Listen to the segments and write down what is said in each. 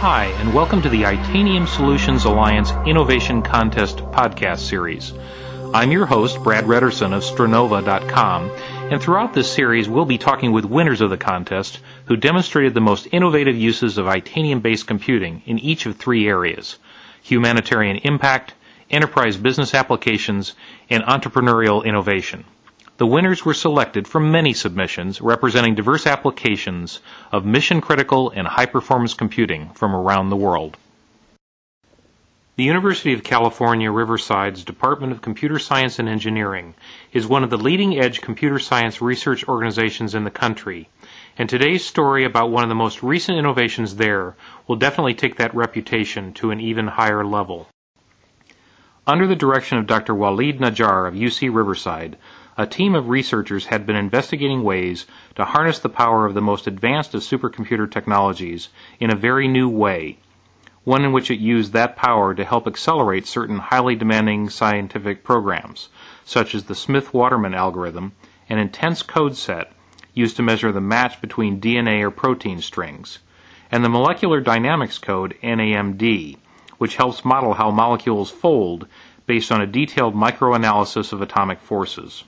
Hi, and welcome to the Itanium Solutions Alliance Innovation Contest podcast series. I'm your host, Brad Redderson of Stronova.com, and throughout this series we'll be talking with winners of the contest who demonstrated the most innovative uses of Itanium-based computing in each of three areas, humanitarian impact, enterprise business applications, and entrepreneurial innovation. The winners were selected from many submissions representing diverse applications of mission critical and high performance computing from around the world. The University of California, Riverside's Department of Computer Science and Engineering is one of the leading edge computer science research organizations in the country, and today's story about one of the most recent innovations there will definitely take that reputation to an even higher level. Under the direction of Dr. Walid Najjar of UC Riverside, a team of researchers had been investigating ways to harness the power of the most advanced of supercomputer technologies in a very new way, one in which it used that power to help accelerate certain highly demanding scientific programs, such as the Smith-Waterman algorithm, an intense code set used to measure the match between DNA or protein strings, and the molecular dynamics code NAMD, which helps model how molecules fold based on a detailed microanalysis of atomic forces.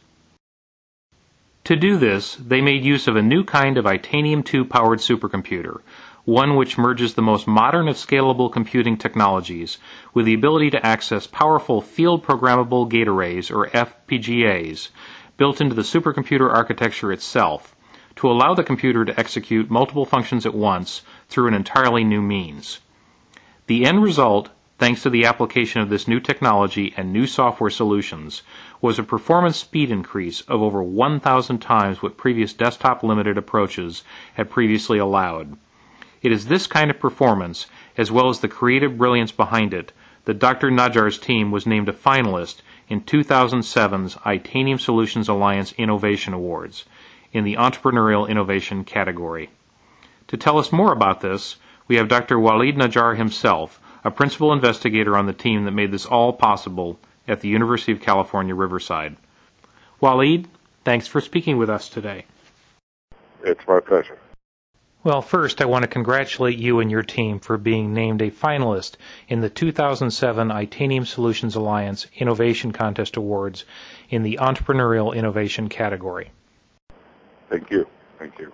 To do this, they made use of a new kind of Itanium-2 powered supercomputer, one which merges the most modern of scalable computing technologies with the ability to access powerful field programmable gate arrays, or FPGAs, built into the supercomputer architecture itself to allow the computer to execute multiple functions at once through an entirely new means. The end result thanks to the application of this new technology and new software solutions, was a performance speed increase of over 1,000 times what previous desktop limited approaches had previously allowed. It is this kind of performance, as well as the creative brilliance behind it, that Dr. Najjar's team was named a finalist in 2007's Itanium Solutions Alliance Innovation Awards in the Entrepreneurial Innovation category. To tell us more about this, we have Dr. Walid Najjar himself, a principal investigator on the team that made this all possible at the University of California, Riverside. Walid, thanks for speaking with us today. It's my pleasure. Well, first, I want to congratulate you and your team for being named a finalist in the 2007 Itanium Solutions Alliance Innovation Contest Awards in the Entrepreneurial Innovation category. Thank you. Thank you.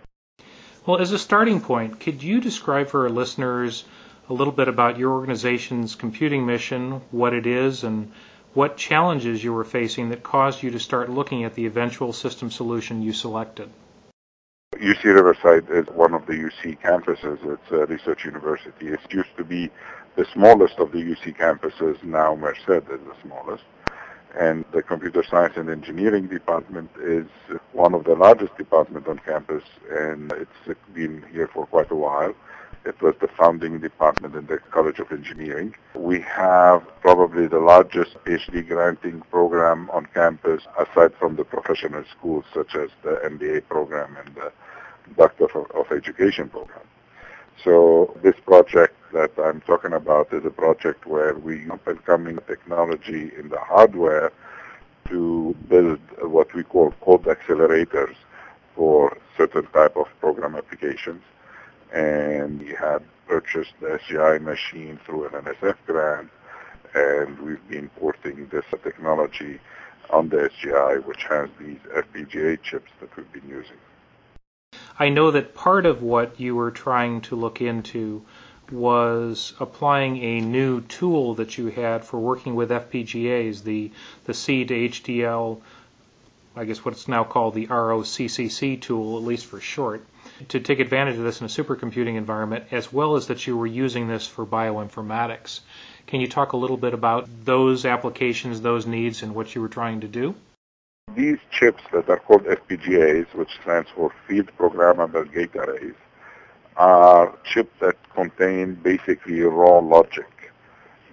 Well, as a starting point, could you describe for our listeners a little bit about your organization's computing mission, what it is, and what challenges you were facing that caused you to start looking at the eventual system solution you selected. UC Riverside is one of the UC campuses. It's a research university. It used to be the smallest of the UC campuses. Now Merced is the smallest. And the computer science and engineering department is one of the largest departments on campus, and it's been here for quite a while. It was the founding department in the College of Engineering. We have probably the largest PhD granting program on campus aside from the professional schools such as the MBA program and the Doctor of Education program. So this project that I'm talking about is a project where we up and coming technology in the hardware to build what we call code accelerators for certain type of program applications and we had purchased the SGI machine through an NSF grant, and we've been porting this technology on the SGI, which has these FPGA chips that we've been using. I know that part of what you were trying to look into was applying a new tool that you had for working with FPGAs, the the C to HDL, I guess what's now called the ROCCC tool, at least for short to take advantage of this in a supercomputing environment, as well as that you were using this for bioinformatics. Can you talk a little bit about those applications, those needs, and what you were trying to do? These chips that are called FPGAs, which stands for Field Programmable Gate Arrays, are chips that contain basically raw logic.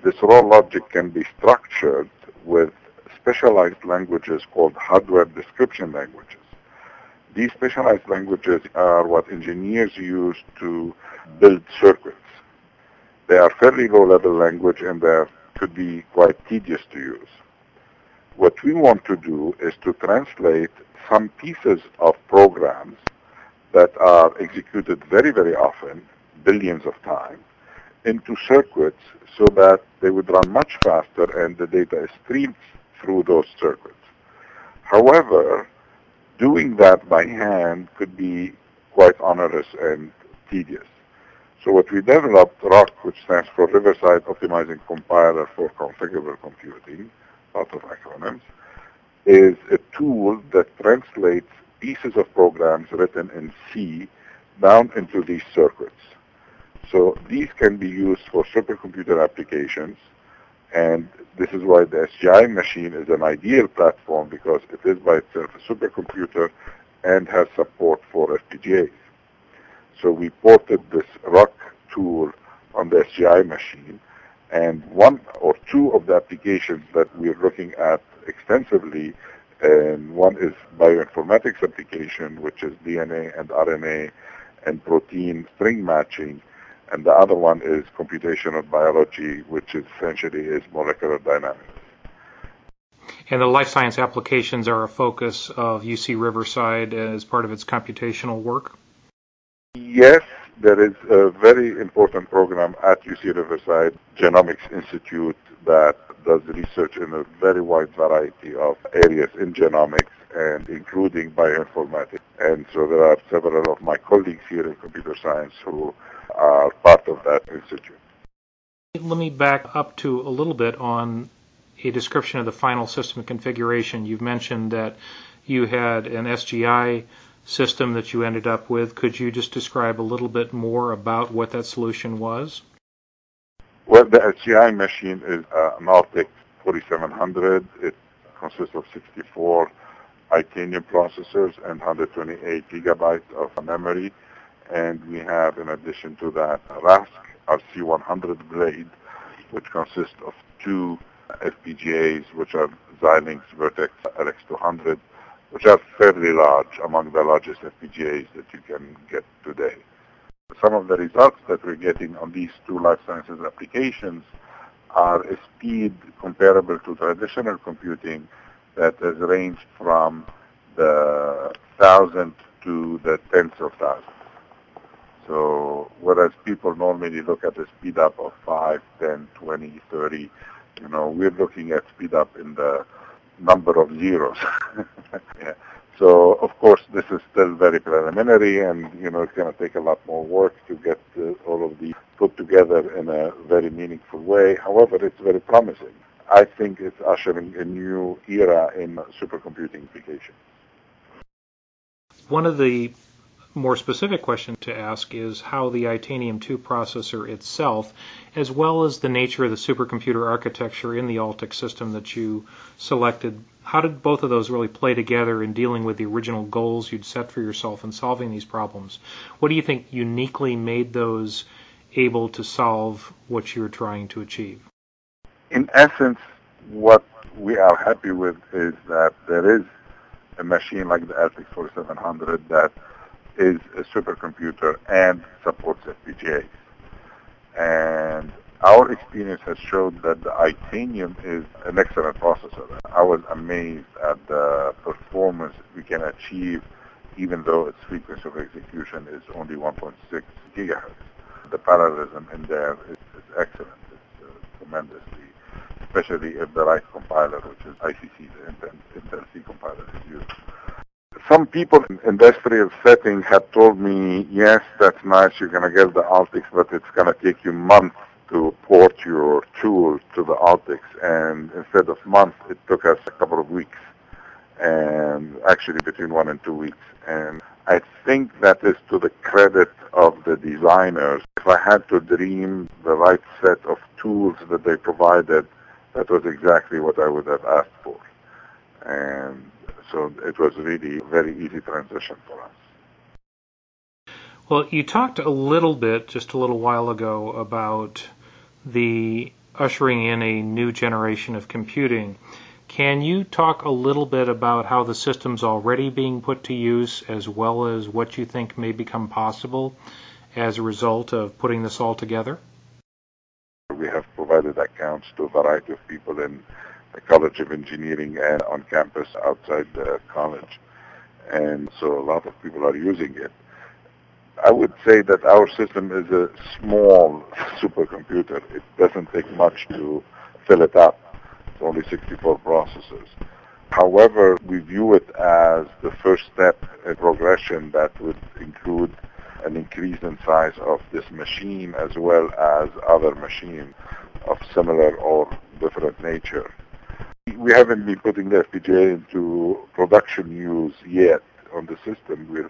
This raw logic can be structured with specialized languages called hardware description languages. These specialized languages are what engineers use to build circuits. They are fairly low-level language and they could be quite tedious to use. What we want to do is to translate some pieces of programs that are executed very, very often, billions of times, into circuits so that they would run much faster and the data is streamed through those circuits. However, doing that by hand could be quite onerous and tedious. So what we developed, ROCCC, which stands for Riverside Optimizing Compiler for Configurable Computing, lots of acronyms, is a tool that translates pieces of programs written in C down into these circuits. So these can be used for supercomputer applications, and this is why the SGI machine is an ideal platform because it is by itself a supercomputer and has support for FPGAs. So we ported this ROCCC tool on the SGI machine, and one or two of the applications that we're looking at extensively, and one is bioinformatics application, which is DNA and RNA and protein string matching, and the other one is computational biology, which essentially is molecular dynamics. And the life science applications are a focus of UC Riverside as part of its computational work? Yes, there is a very important program at UC Riverside, Genomics Institute, that does research in a very wide variety of areas in genomics and including bioinformatics. And so there are several of my colleagues here in computer science who are part of that institute. Let me back up to a little bit on a description of the final system configuration. You've mentioned that you had an SGI system that you ended up with. Could you just describe a little bit more about what that solution was? Well, the SGI machine is uh, an Altix 4700. It consists of 64 Itanium processors and 128 gigabytes of memory. And we have, in addition to that, a RASC RC100 blade, which consists of two FPGAs, which are Xilinx Virtex LX200, which are fairly large, among the largest FPGAs that you can get today. Some of the results that we're getting on these two life sciences applications are a speed comparable to traditional computing that has ranged from the thousand to the tens of thousands. So whereas people normally look at the speed up of 5, 10, 20, 30, you know, we're looking at speed up in the number of zeros. yeah. So of course this is still very preliminary and you know it's going to take a lot more work to get uh, all of these put together in a very meaningful way. However, it's very promising. I think it's ushering a new era in supercomputing applications. One of the more specific question to ask is how the Itanium 2 processor itself, as well as the nature of the supercomputer architecture in the Altix system that you selected, how did both of those really play together in dealing with the original goals you'd set for yourself in solving these problems? What do you think uniquely made those able to solve what you were trying to achieve? In essence, what we are happy with is that there is a machine like the Altix 4700 that is a supercomputer and supports FPGAs. And our experience has showed that the Itanium is an excellent processor. I was amazed at the performance we can achieve even though its frequency of execution is only 1.6 gigahertz. The parallelism in there is, is excellent. It's uh, tremendously, especially if the right compiler, which is ICC, the Intel, Intel C compiler is used some people in industrial setting have told me, yes, that's nice, you're going to get the Altix, but it's going to take you months to port your tool to the Altix. And instead of months, it took us a couple of weeks, and actually between one and two weeks. And I think that is to the credit of the designers. If I had to dream the right set of tools that they provided, that was exactly what I would have asked for. And so it was really a very easy transition for us. Well, you talked a little bit just a little while ago about the ushering in a new generation of computing. Can you talk a little bit about how the system's already being put to use as well as what you think may become possible as a result of putting this all together? We have provided accounts to a variety of people in the College of Engineering on campus outside the college. And so a lot of people are using it. I would say that our system is a small supercomputer. It doesn't take much to fill it up. It's only 64 processors. However, we view it as the first step in progression that would include an increase in size of this machine as well as other machines of similar or different nature. We haven't been putting the FPGA into production use yet on the system. We're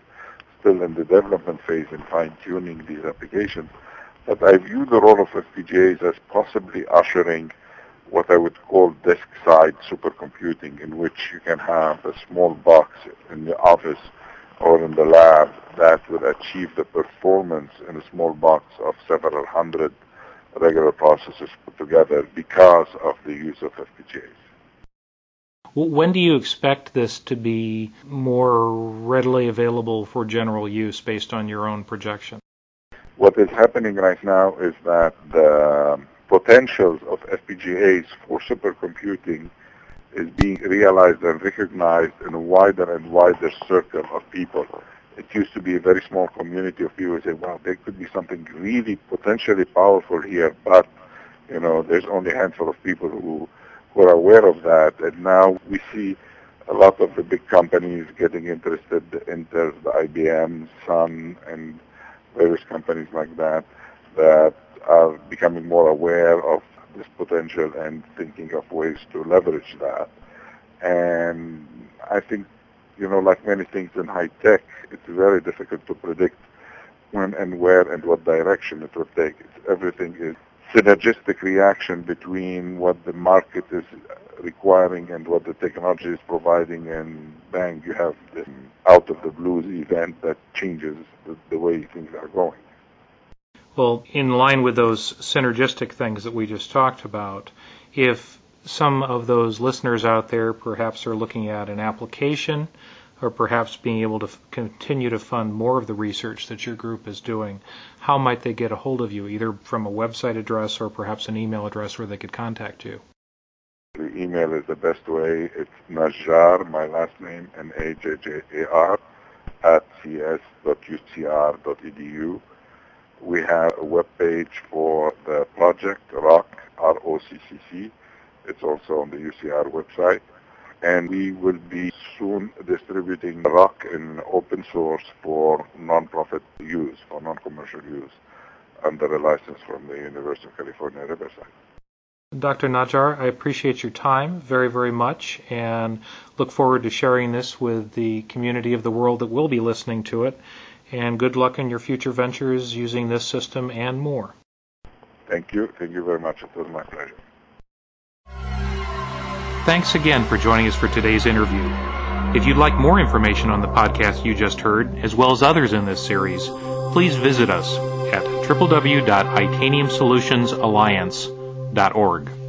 still in the development phase and fine-tuning these applications. But I view the role of FPGAs as possibly ushering what I would call desk-side supercomputing, in which you can have a small box in the office or in the lab that would achieve the performance in a small box of several hundred regular processors put together because of the use of FPGAs. When do you expect this to be more readily available for general use based on your own projection? What is happening right now is that the potentials of FPGAs for supercomputing is being realized and recognized in a wider and wider circle of people. It used to be a very small community of people who say, wow, there could be something really potentially powerful here, but, you know, there's only a handful of people who, who are aware of that. And now we see a lot of the big companies getting interested, Intel, the IBM, Sun, and various companies like that, that are becoming more aware of this potential and thinking of ways to leverage that. And I think, you know, like many things in high tech, it's very difficult to predict when and where and what direction it will take. It's, everything is synergistic reaction between what the market is requiring and what the technology is providing, and bang, you have this out of the blues event that changes the, the way things are going. Well, in line with those synergistic things that we just talked about, if some of those listeners out there perhaps are looking at an application or perhaps being able to f- continue to fund more of the research that your group is doing, how might they get a hold of you, either from a website address or perhaps an email address where they could contact you? The email is the best way. It's Najjar, my last name, N-A-J-J-A-R, at cs.ucr.edu. We have a web page for the project, ROCCC, R-O-C-C-C. It's also on the UCR website. And we will be soon distributing rock in open source for non-profit use, for non-commercial use, under a license from the University of California, Riverside. Dr. Najjar, I appreciate your time very, very much and look forward to sharing this with the community of the world that will be listening to it and good luck in your future ventures using this system and more. Thank you. Thank you very much. It was my pleasure. Thanks again for joining us for today's interview. If you'd like more information on the podcast you just heard, as well as others in this series, please visit us at www.itaniumsolutionsalliance.org.